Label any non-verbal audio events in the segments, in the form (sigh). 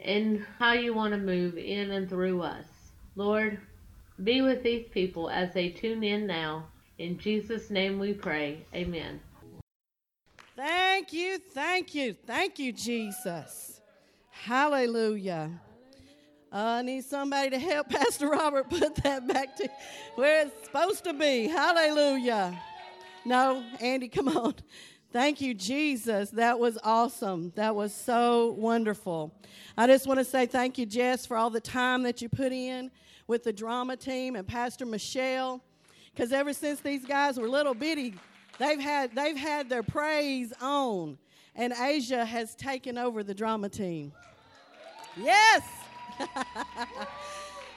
and how you want to move in and through us. Lord, be with these people as they tune in now. In Jesus' name we pray. Amen. Thank you, thank you, thank you, Jesus. Hallelujah. Uh, I need somebody to help (laughs) Pastor Robert put that back to where it's supposed to be. Hallelujah. No, Andy, come on. Thank you, Jesus. That was awesome. That was so wonderful. I just want to say thank you, Jess, for all the time that you put in with the drama team and Pastor Michelle. Because ever since these guys were little bitty, they've had they've had their praise on, and Asia has taken over the drama team. Yes. (laughs) Woo!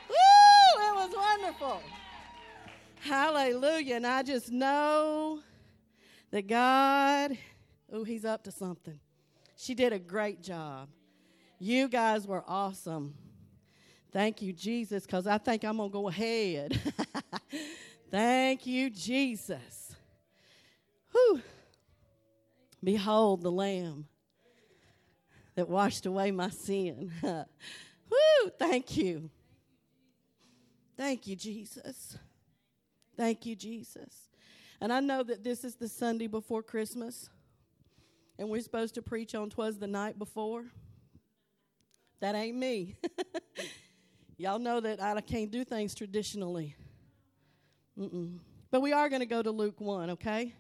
It was wonderful. Hallelujah. And I just know that God, oh, He's up to something. She did a great job. You guys were awesome. Thank you, Jesus, because I think I'm going to go ahead. (laughs) Thank you, Jesus. Whew. Behold the Lamb that washed away my sin. (laughs) Woo! Thank you. Thank you, Jesus. Thank you, Jesus. And I know that this is the Sunday before Christmas, and we're supposed to preach on Twas the Night Before. That ain't me. (laughs) Y'all know that I can't do things traditionally. Mm-mm. But we are going to go to Luke 1, okay?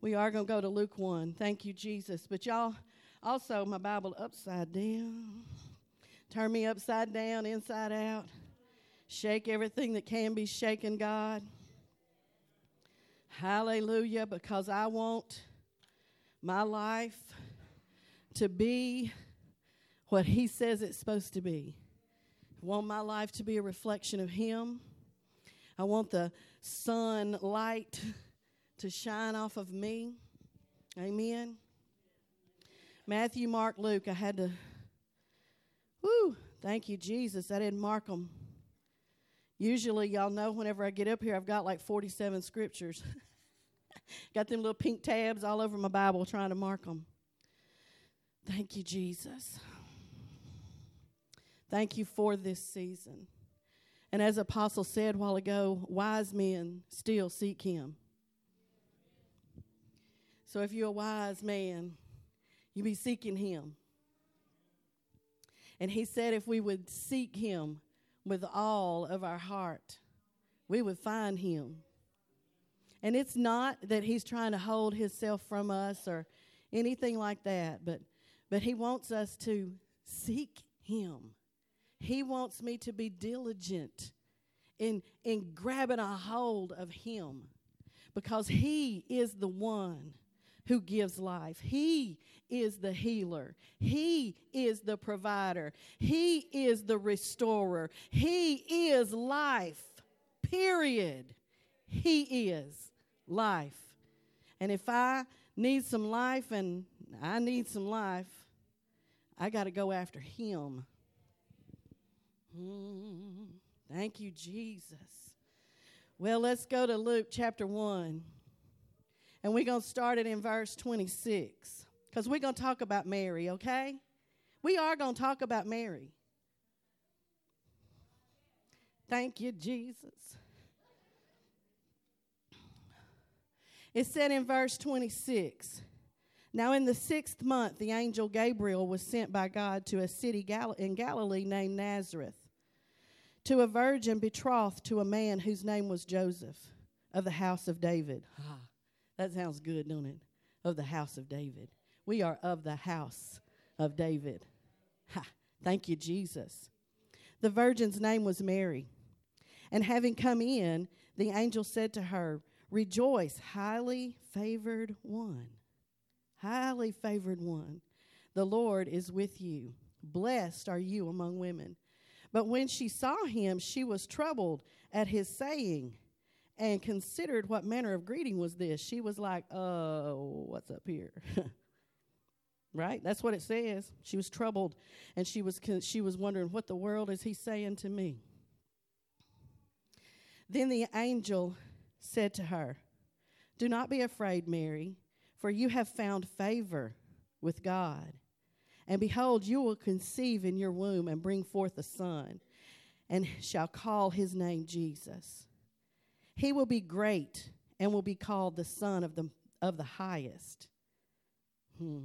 We are going to go to Luke 1. Thank you, Jesus. But y'all, also, my Bible upside down. Turn me upside down, inside out. Shake everything that can be shaken, God. Hallelujah, because I want my life to be what He says it's supposed to be. I want my life to be a reflection of Him. I want the sunlight to shine off of me. Amen. Matthew, Mark, Luke. I had to, whoo, thank you, Jesus. I didn't mark them. Usually, y'all know whenever I get up here, I've got like 47 scriptures. (laughs) got them little pink tabs all over my Bible trying to mark them. Thank you, Jesus. Thank you for this season. And as Apostle said a while ago, wise men still seek him. So if you're a wise man, you be seeking him. And he said if we would seek him with all of our heart, we would find him. And it's not that he's trying to hold himself from us or anything like that, but but he wants us to seek him. He wants me to be diligent in in grabbing a hold of him because he is the one who gives life. He is the healer. He is the provider. He is the restorer. He is life. Period. He is life. And if I need some life and I need some life, I got to go after Him. Mm, thank you, Jesus. Well, let's go to Luke chapter 1. And we're going to start it in verse 26 because we're going to talk about Mary, okay? We are going to talk about Mary. Thank you, Jesus. It said in verse 26 Now, in the sixth month, the angel Gabriel was sent by God to a city in Galilee named Nazareth to a virgin betrothed to a man whose name was Joseph of the house of David. Ah. That sounds good, don't it? Of the house of David. We are of the house of David. Ha, thank you, Jesus. The virgin's name was Mary. And having come in, the angel said to her, Rejoice, highly favored one. Highly favored one. The Lord is with you. Blessed are you among women. But when she saw him, she was troubled at his saying and considered what manner of greeting was this. She was like, Oh, what's up here? (laughs) right? That's what it says. She was troubled and she was, she was wondering, What the world is he saying to me? Then the angel said to her, Do not be afraid, Mary, for you have found favor with God. And behold, you will conceive in your womb and bring forth a son, and shall call his name Jesus. He will be great and will be called the Son of the, of the Highest. Hmm.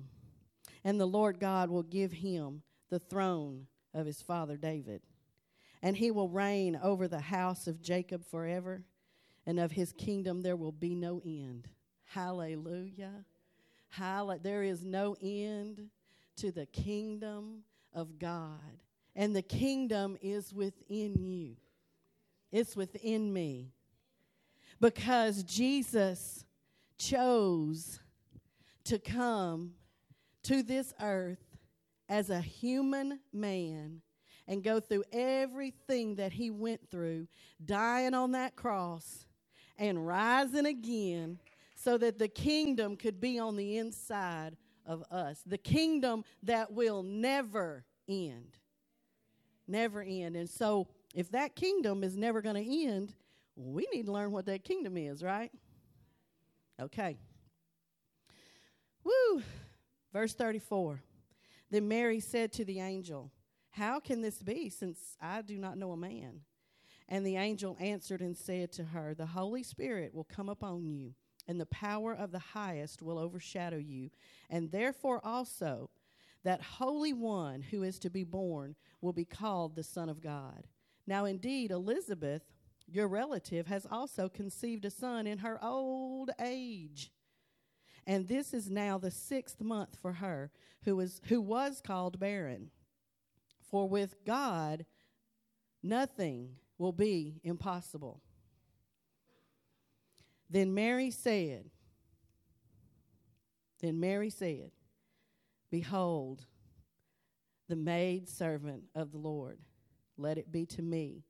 And the Lord God will give him the throne of his father David. And he will reign over the house of Jacob forever, and of his kingdom there will be no end. Hallelujah. Hallelujah. There is no end to the kingdom of God. And the kingdom is within you, it's within me. Because Jesus chose to come to this earth as a human man and go through everything that he went through, dying on that cross and rising again so that the kingdom could be on the inside of us. The kingdom that will never end. Never end. And so, if that kingdom is never going to end, we need to learn what that kingdom is, right? Okay. Woo! Verse 34. Then Mary said to the angel, How can this be, since I do not know a man? And the angel answered and said to her, The Holy Spirit will come upon you and the power of the highest will overshadow you. And therefore also that Holy One who is to be born will be called the Son of God. Now, indeed, Elizabeth, your relative, has also conceived a son in her old age. And this is now the sixth month for her, who, is, who was called barren. For with God, nothing will be impossible. Then Mary said, Then Mary said, Behold, the maid servant of the Lord, let it be to me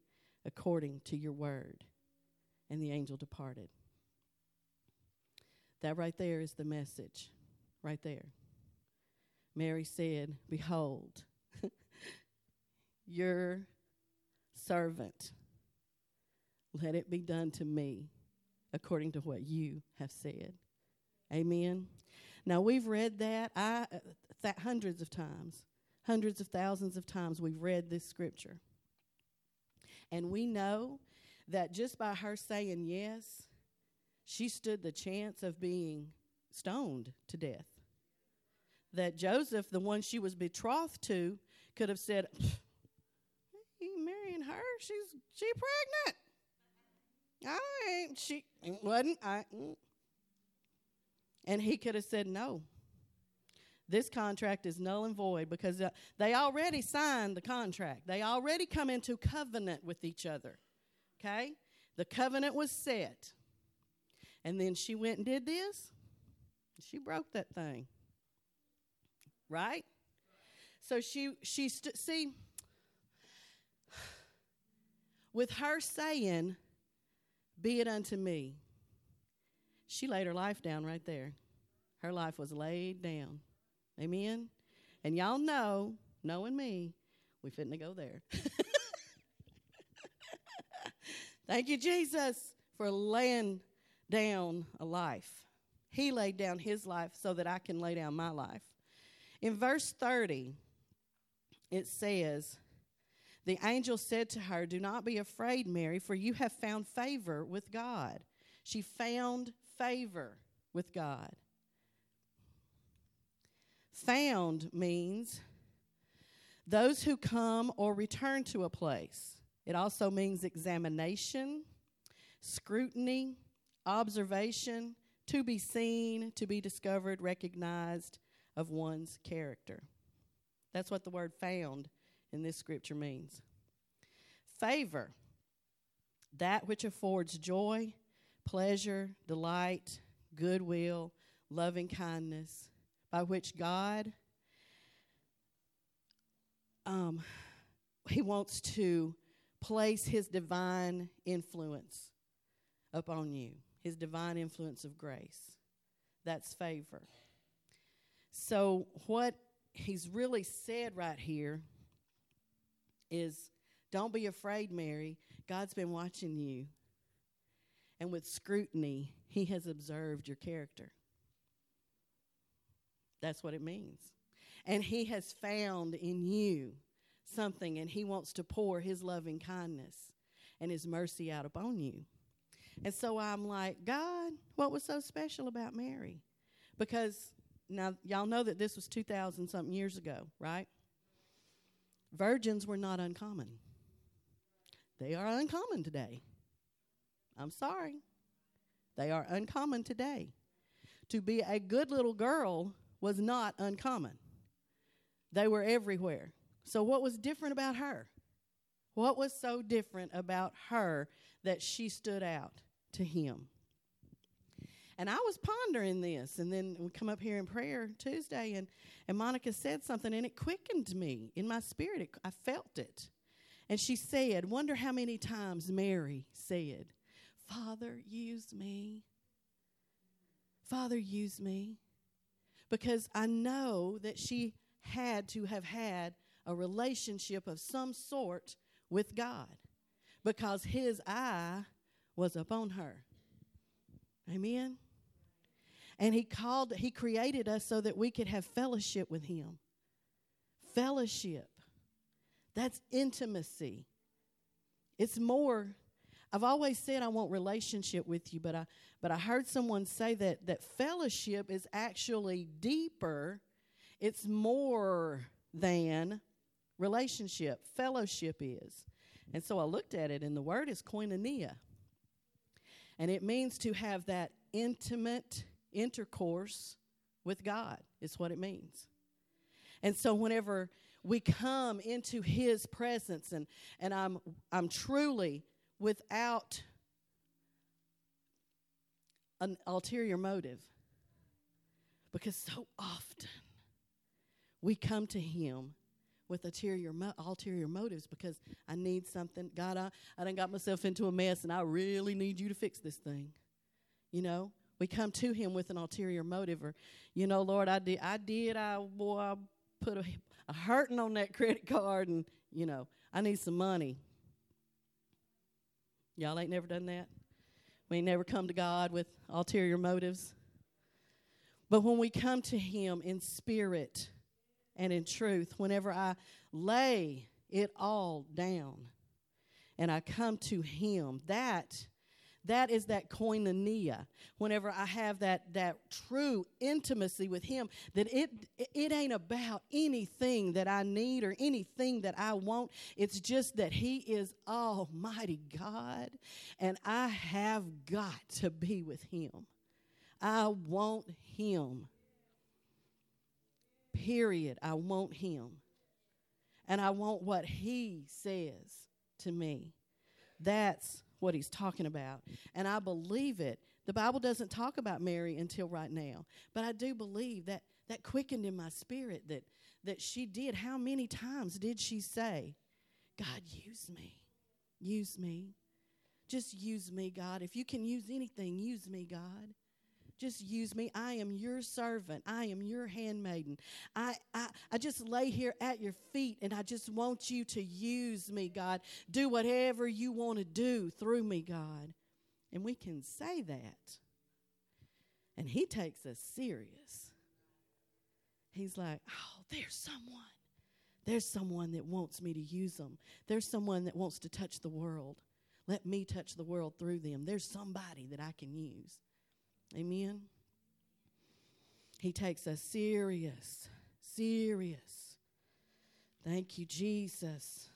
according to your word. And the angel departed. That right there is the message, right there. Mary said, Behold, (laughs) your servant, let it be done to me according to what you have said. Amen. Now we've read that I uh, th- hundreds of times, hundreds of thousands of times we've read this scripture. And we know that just by her saying yes, she stood the chance of being stoned to death. That Joseph, the one she was betrothed to, could have said, "You marrying her? She's she pregnant." I ain't. She wasn't. I. Mm. And he could have said no. This contract is null and void because uh, they already signed the contract. They already come into covenant with each other. Okay? The covenant was set. And then she went and did this. She broke that thing. Right? So she she st- see with her saying be it unto me. She laid her life down right there. Her life was laid down. Amen. And y'all know, knowing me, we fitting to go there. (laughs) Thank you, Jesus, for laying down a life. He laid down his life so that I can lay down my life. In verse 30, it says, the angel said to her, Do not be afraid, Mary, for you have found favor with God. She found favor with God. Found means those who come or return to a place. It also means examination, scrutiny, observation, to be seen, to be discovered, recognized of one's character. That's what the word found in this scripture means. Favor, that which affords joy, pleasure, delight, goodwill, loving kindness, by which God um, he wants to place his divine influence upon you, his divine influence of grace. That's favor. So, what he's really said right here is don't be afraid, Mary. God's been watching you. And with scrutiny, he has observed your character. That's what it means. And he has found in you something, and he wants to pour his loving kindness and his mercy out upon you. And so I'm like, God, what was so special about Mary? Because now y'all know that this was 2,000 something years ago, right? Virgins were not uncommon. They are uncommon today. I'm sorry. They are uncommon today. To be a good little girl was not uncommon. They were everywhere. So, what was different about her? What was so different about her that she stood out to him? And I was pondering this, and then we come up here in prayer Tuesday, and, and Monica said something, and it quickened me in my spirit. It, I felt it. And she said, Wonder how many times Mary said, Father, use me. Father, use me. Because I know that she had to have had a relationship of some sort with God because his eye was upon her. Amen. And he called he created us so that we could have fellowship with him. Fellowship. That's intimacy. It's more I've always said I want relationship with you, but I but I heard someone say that that fellowship is actually deeper. It's more than relationship. Fellowship is. And so I looked at it and the word is koinonia. And it means to have that intimate intercourse with God, is what it means. And so whenever we come into his presence and, and I'm I'm truly without an ulterior motive. Because so often we come to him with ulterior, ulterior motives because I need something. God, I, I done got myself into a mess and I really need you to fix this thing. You know, we come to him with an ulterior motive or, you know, Lord, I did, I did, I, boy, I put a, a hurting on that (laughs) credit card and, you know, I need some money. Y'all ain't never done that? We ain't never come to God with ulterior motives. But when we come to Him in spirit and in truth, whenever I lay it all down and I come to Him, that that is that koinonia. Whenever I have that that true intimacy with Him, that it it ain't about anything that I need or anything that I want. It's just that He is Almighty God, and I have got to be with Him. I want Him. Period. I want Him. And I want what He says to me. That's what he's talking about. And I believe it. The Bible doesn't talk about Mary until right now. But I do believe that that quickened in my spirit that that she did. How many times did she say, God, use me. Use me. Just use me, God. If you can use anything, use me, God. Just use me. I am your servant. I am your handmaiden. I, I, I just lay here at your feet and I just want you to use me, God. Do whatever you want to do through me, God. And we can say that. And he takes us serious. He's like, oh, there's someone. There's someone that wants me to use them. There's someone that wants to touch the world. Let me touch the world through them. There's somebody that I can use. Amen. He takes us serious, serious. Thank you, Jesus,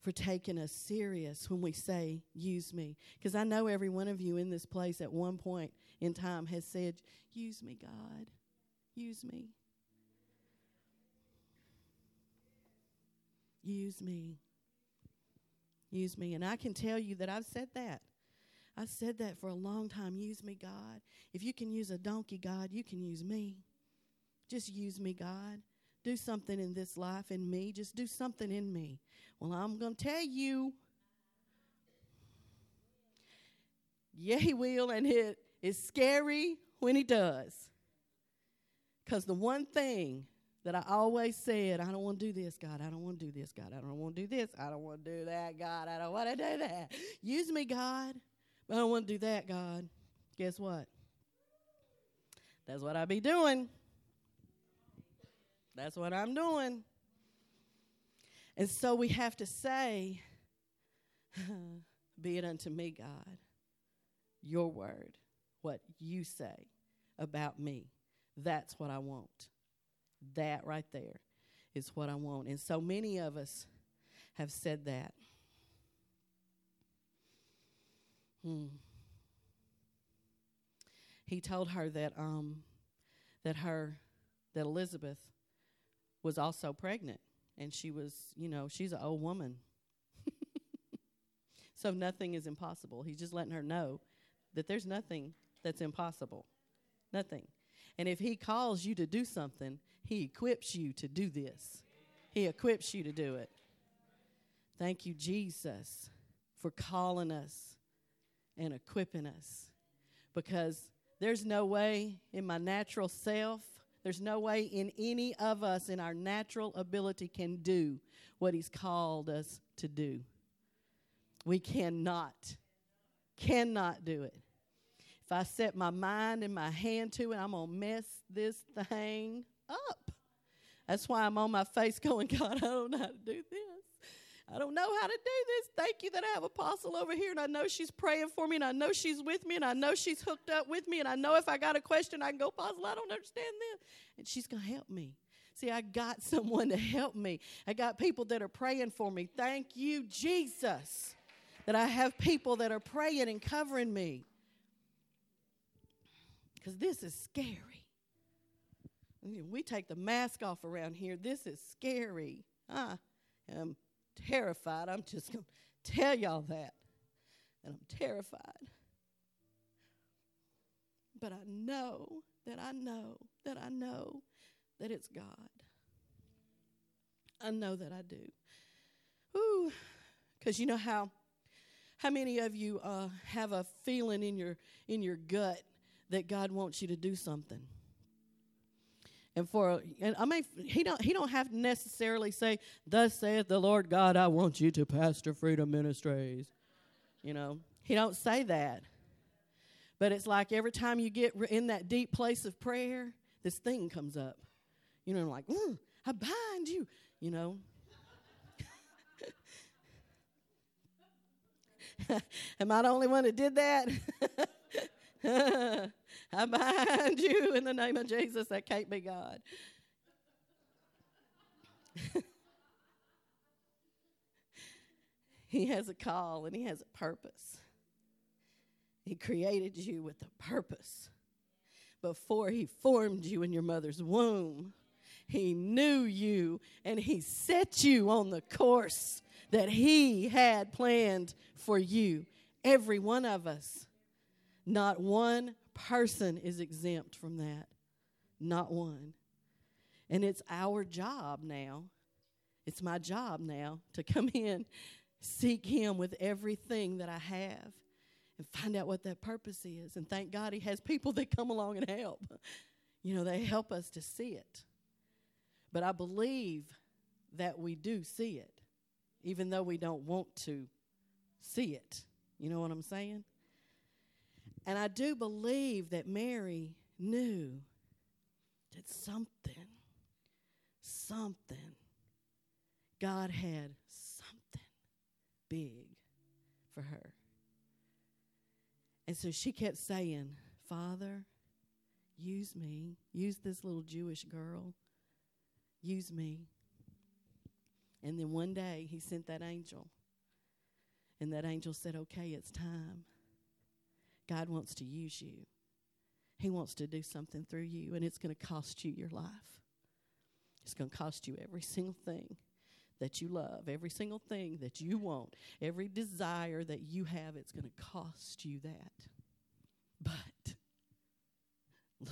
for taking us serious when we say, Use me. Because I know every one of you in this place at one point in time has said, Use me, God. Use me. Use me. Use me. And I can tell you that I've said that. I said that for a long time. Use me, God. If you can use a donkey, God, you can use me. Just use me, God. do something in this life in me. Just do something in me. Well, I'm going to tell you. Yeah, he will, and it is scary when he does. Because the one thing that I always said, I don't want to do this, God. I don't want to do this, God. I don't want to do this. I don't want to do that, God. I don't want to do that. Use me, God. I don't want to do that, God. Guess what? That's what I be doing. That's what I'm doing. And so we have to say, (laughs) Be it unto me, God, your word, what you say about me. That's what I want. That right there is what I want. And so many of us have said that. Hmm. He told her that um, that her that Elizabeth was also pregnant, and she was, you know, she's an old woman. (laughs) so nothing is impossible. He's just letting her know that there's nothing that's impossible. Nothing. And if he calls you to do something, he equips you to do this. He equips you to do it. Thank you, Jesus, for calling us and equipping us. Because there's no way in my natural self, there's no way in any of us in our natural ability can do what He's called us to do. We cannot, cannot do it. If I set my mind and my hand to it, I'm going to mess this thing up. That's why I'm on my face (laughs) going, God, I don't know how to do this. I don't know how to do this. Thank you that I have Apostle over here, and I know she's praying for me, and I know she's with me, and I know she's hooked up with me, and I know if I got a question, I can go, Apostle, I don't understand this. And she's going to help me. See, I got (laughs) someone to help me. I got people that are praying for me. Thank you, Jesus, that I have people that are praying and covering me because this is scary. We take the mask off around here. This is scary. I am um, terrified. I'm just going to tell y'all that. And I'm terrified. But I know that I know that I know that it's God. I know that I do. Ooh, because you know how how many of you uh, have a feeling in your in your gut that God wants you to do something. And for and I mean he don't he don't have to necessarily say, Thus saith the Lord God, I want you to pastor Freedom Ministries. You know, he don't say that. But it's like every time you get in that deep place of prayer, this thing comes up. You know, I'm like, mm, I bind you, you know. (laughs) Am I the only one that did that? (laughs) I bind (laughs) you in the name of Jesus. That can't be God. (laughs) he has a call and he has a purpose. He created you with a purpose. Before he formed you in your mother's womb, he knew you and he set you on the course that he had planned for you. Every one of us. Not one person is exempt from that. Not one. And it's our job now. It's my job now to come (laughs) in, seek Him with everything that I have, and find out what that purpose is. And thank God He has people that come along and help. (laughs) You know, they help us to see it. But I believe that we do see it, even though we don't want to see it. You know what I'm saying? And I do believe that Mary knew that something, something, God had something big for her. And so she kept saying, Father, use me. Use this little Jewish girl. Use me. And then one day he sent that angel. And that angel said, Okay, it's time. God wants to use you. He wants to do something through you, and it's going to cost you your life. It's going to cost you every single thing that you love, every single thing that you want, every desire that you have. It's going to cost you that. But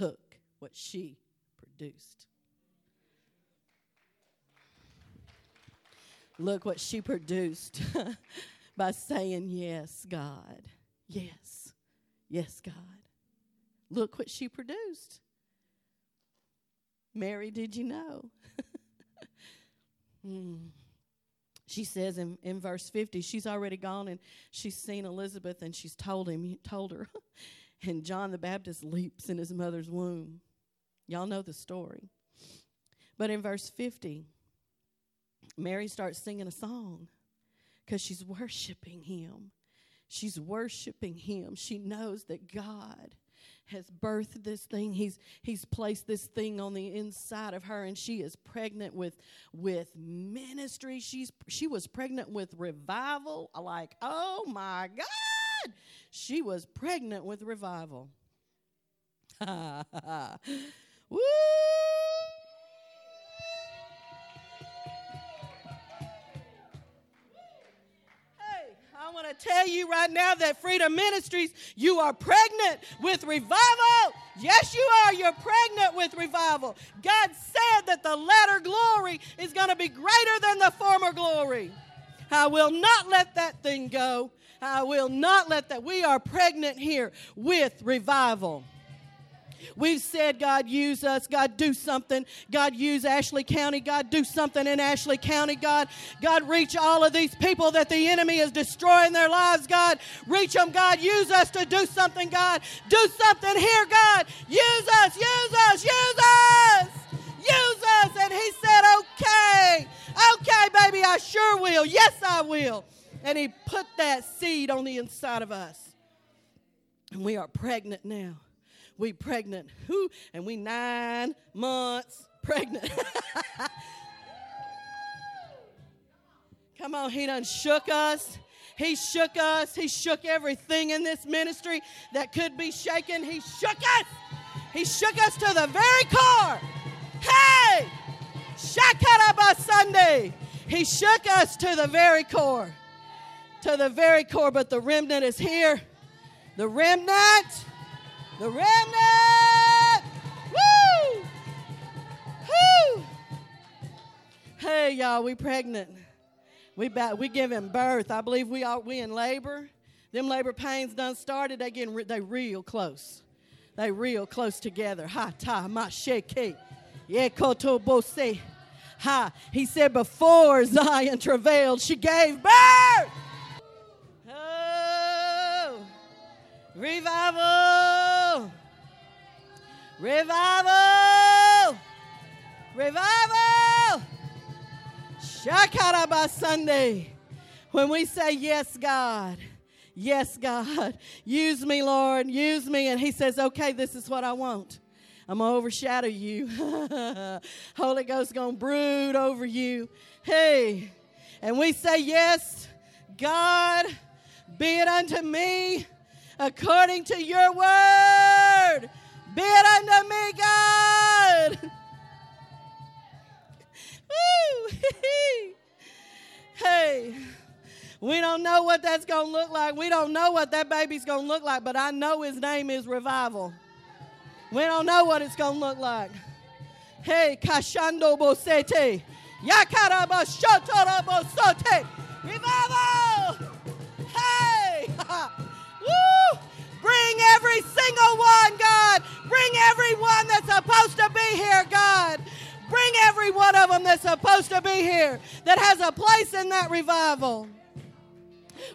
look what she produced. Look what she produced (laughs) by saying, Yes, God. Yes. Yes, God. Look what she produced. Mary, did you know? (laughs) hmm. She says in, in verse 50, she's already gone and she's seen Elizabeth and she's told him, told her. (laughs) and John the Baptist leaps in his mother's womb. Y'all know the story. But in verse 50, Mary starts singing a song because she's worshiping him. She's worshiping him. She knows that God has birthed this thing. He's he's placed this thing on the inside of her and she is pregnant with with ministry. She's she was pregnant with revival. Like, "Oh my God." She was pregnant with revival. (laughs) Woo! To tell you right now that Freedom Ministries, you are pregnant with revival. Yes, you are. You're pregnant with revival. God said that the latter glory is going to be greater than the former glory. I will not let that thing go. I will not let that. We are pregnant here with revival. We've said, God, use us. God, do something. God, use Ashley County. God, do something in Ashley County. God, God, reach all of these people that the enemy is destroying their lives. God, reach them. God, use us to do something. God, do something here. God, use us, use us, use us, use us. And he said, okay, okay, baby, I sure will. Yes, I will. And he put that seed on the inside of us. And we are pregnant now we pregnant. Who? And we nine months pregnant. (laughs) Come on, he done shook us. He shook us. He shook everything in this ministry that could be shaken. He shook us. He shook us to the very core. Hey! Shakaraba Sunday. He shook us to the very core. To the very core, but the remnant is here. The remnant the remnant! Woo! Woo! Hey, y'all, we pregnant. We about, we giving birth. I believe we are we in labor. Them labor pains done started. They getting they real close. They real close together. Ha ta ma sheke. Ye koto bose. Ha. He said before Zion travailed, she gave birth. Oh. Revival! Revival! Revival! Shakaraba Sunday. When we say, Yes, God, yes, God, use me, Lord, use me. And He says, Okay, this is what I want. I'm going to overshadow you. (laughs) Holy Ghost going to brood over you. Hey, and we say, Yes, God, be it unto me according to your word. Be it me, God. (laughs) hey, we don't know what that's going to look like. We don't know what that baby's going to look like, but I know his name is Revival. We don't know what it's going to look like. Hey, Kashando Bosete. Yakaraba Shotara Bosote. Revival. Hey. (laughs) Woo! Bring every single one, God. Bring everyone that's supposed to be here, God. Bring every one of them that's supposed to be here that has a place in that revival.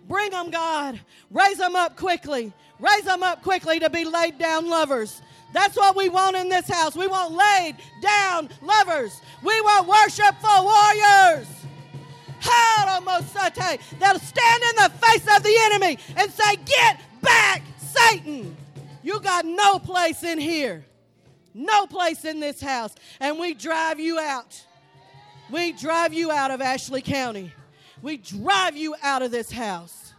Bring them, God. Raise them up quickly. Raise them up quickly to be laid down lovers. That's what we want in this house. We want laid down lovers. We want worshipful warriors that'll stand in the face of the enemy and say, Get back, Satan. You got no place in here, no place in this house. And we drive you out. We drive you out of Ashley County. We drive you out of this house.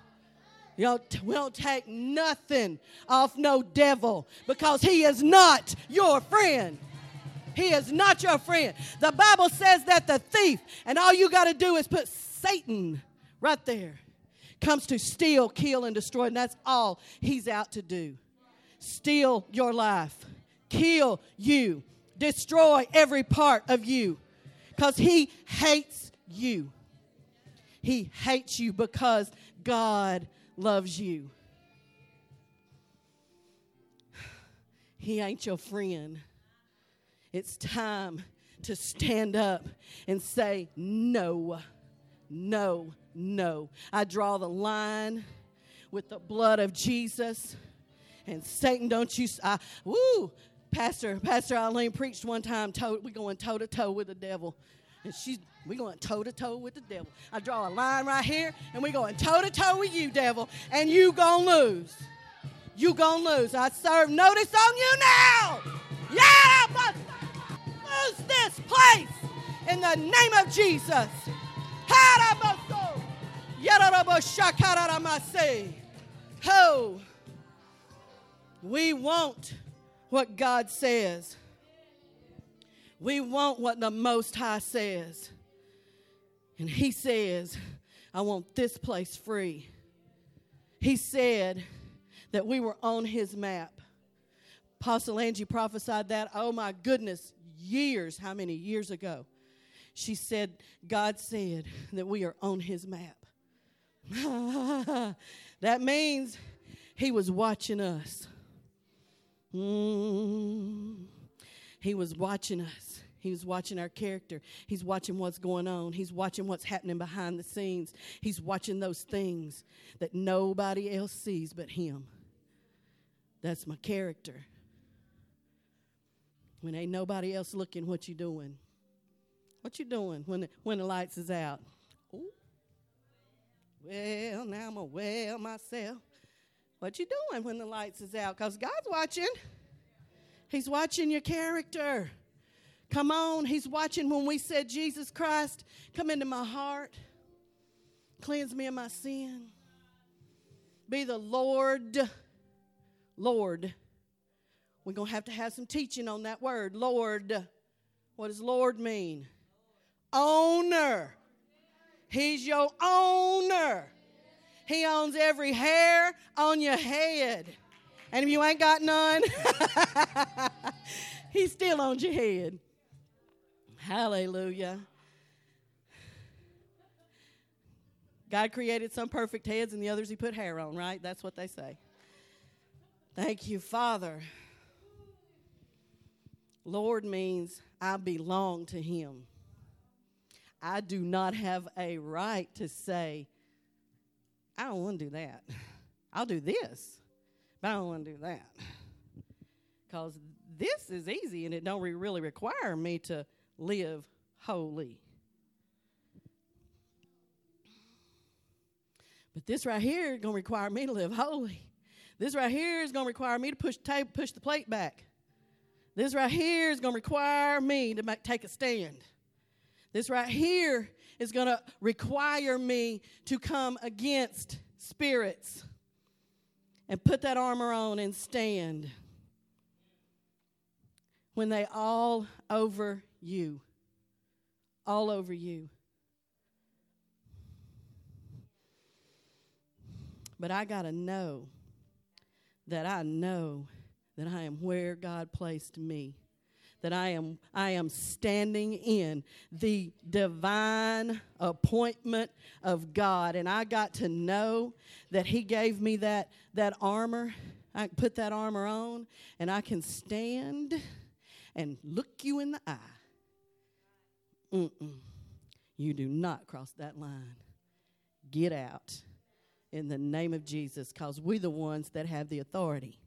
You don't, we don't take nothing off no devil because he is not your friend. He is not your friend. The Bible says that the thief, and all you got to do is put Satan right there, comes to steal, kill, and destroy. And that's all he's out to do steal your life, kill you, destroy every part of you because he hates you. He hates you because God loves you. (sighs) He ain't your friend. It's time to stand up and say, No, no, no. I draw the line with the blood of Jesus. And Satan, don't you, I, woo, Pastor, Pastor Eileen preached one time, toe, we going toe to toe with the devil. And she's, we going toe to toe with the devil. I draw a line right here, and we going toe to toe with you, devil, and you gonna lose. You gonna lose. I serve notice on you now. Yeah, lose this place in the name of Jesus. Oh, we want what God says. We want what the Most High says. And He says, I want this place free. He said that we were on His map. Apostle Angie prophesied that, oh my goodness, years, how many years ago? She said, God said (laughs) that we are on His map. (laughs) that means He was watching us. Mm. He was watching us. He was watching our character. He's watching what's going on. He's watching what's happening behind the scenes. He's watching those things that nobody else sees but Him. That's my character. When ain't nobody else looking, what you doing? What you doing when the, when the lights is out? Ooh. Well, now I'm a well myself. What you doing when the lights is out? Because God's watching. He's watching your character. Come on, He's watching when we said, Jesus Christ, come into my heart, cleanse me of my sin. Be the Lord, Lord. We're going to have to have some teaching on that word, Lord. What does Lord mean? Owner. He's your owner. He owns every hair on your head. And if you ain't got none, (laughs) he still owns your head. Hallelujah. God created some perfect heads and the others he put hair on, right? That's what they say. Thank you, Father. Lord means I belong to him. I do not have a right to say, I don't want to do that. I'll do this, but I don't want to do that. Because this is easy and it don't re- really require me to live holy. But this right here is going to require me to live holy. This right here is going to require me to push, push the plate back. This right here is going to require me to make, take a stand. This right here is going to require me to come against spirits and put that armor on and stand when they all over you. All over you. But I got to know that I know that I am where God placed me that I am I am standing in the divine appointment of God. And I got to know that he gave me that that armor. I put that armor on and I can stand and look you in the eye. Mm-mm. you do not cross that line. Get out in the name of Jesus cuz we're the ones that have the authority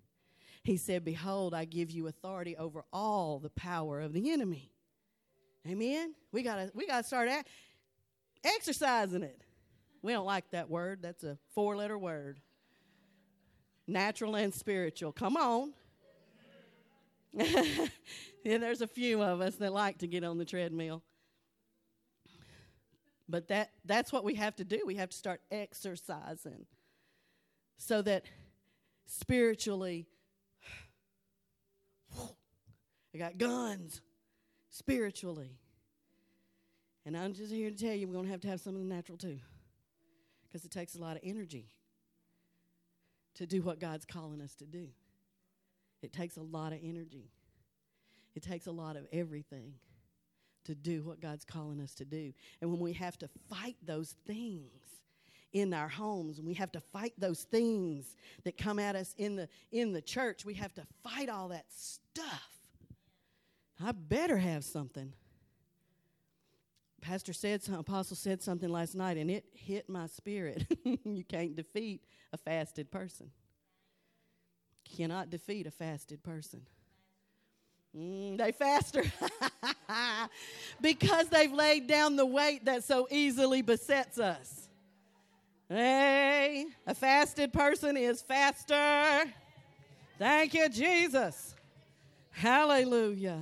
he said, Behold, I give you authority over all the power of the enemy. Amen. We gotta we gotta start exercising it. We don't like that word. That's a four letter word. Natural and spiritual. Come on. (laughs) yeah, there's a few of us that like to get on the treadmill. But that that's what we have to do. We have to start exercising so that spiritually they got guns spiritually. And I'm just here to tell you, we're going to have to have some of the natural too. Because it takes a lot of energy to do what God's calling us to do. It takes a lot of energy, it takes a lot of everything to do what God's calling us to do. And when we have to fight those things in our homes, and we have to fight those things that come at us in the in the church, we have to fight all that stuff. I better have something. Pastor said, some, Apostle said something last night, and it hit my spirit. (laughs) you can't defeat a fasted person. Cannot defeat a fasted person. Mm, they faster (laughs) because they've laid down the weight that so easily besets us. Hey, a fasted person is faster. Thank you, Jesus. Hallelujah.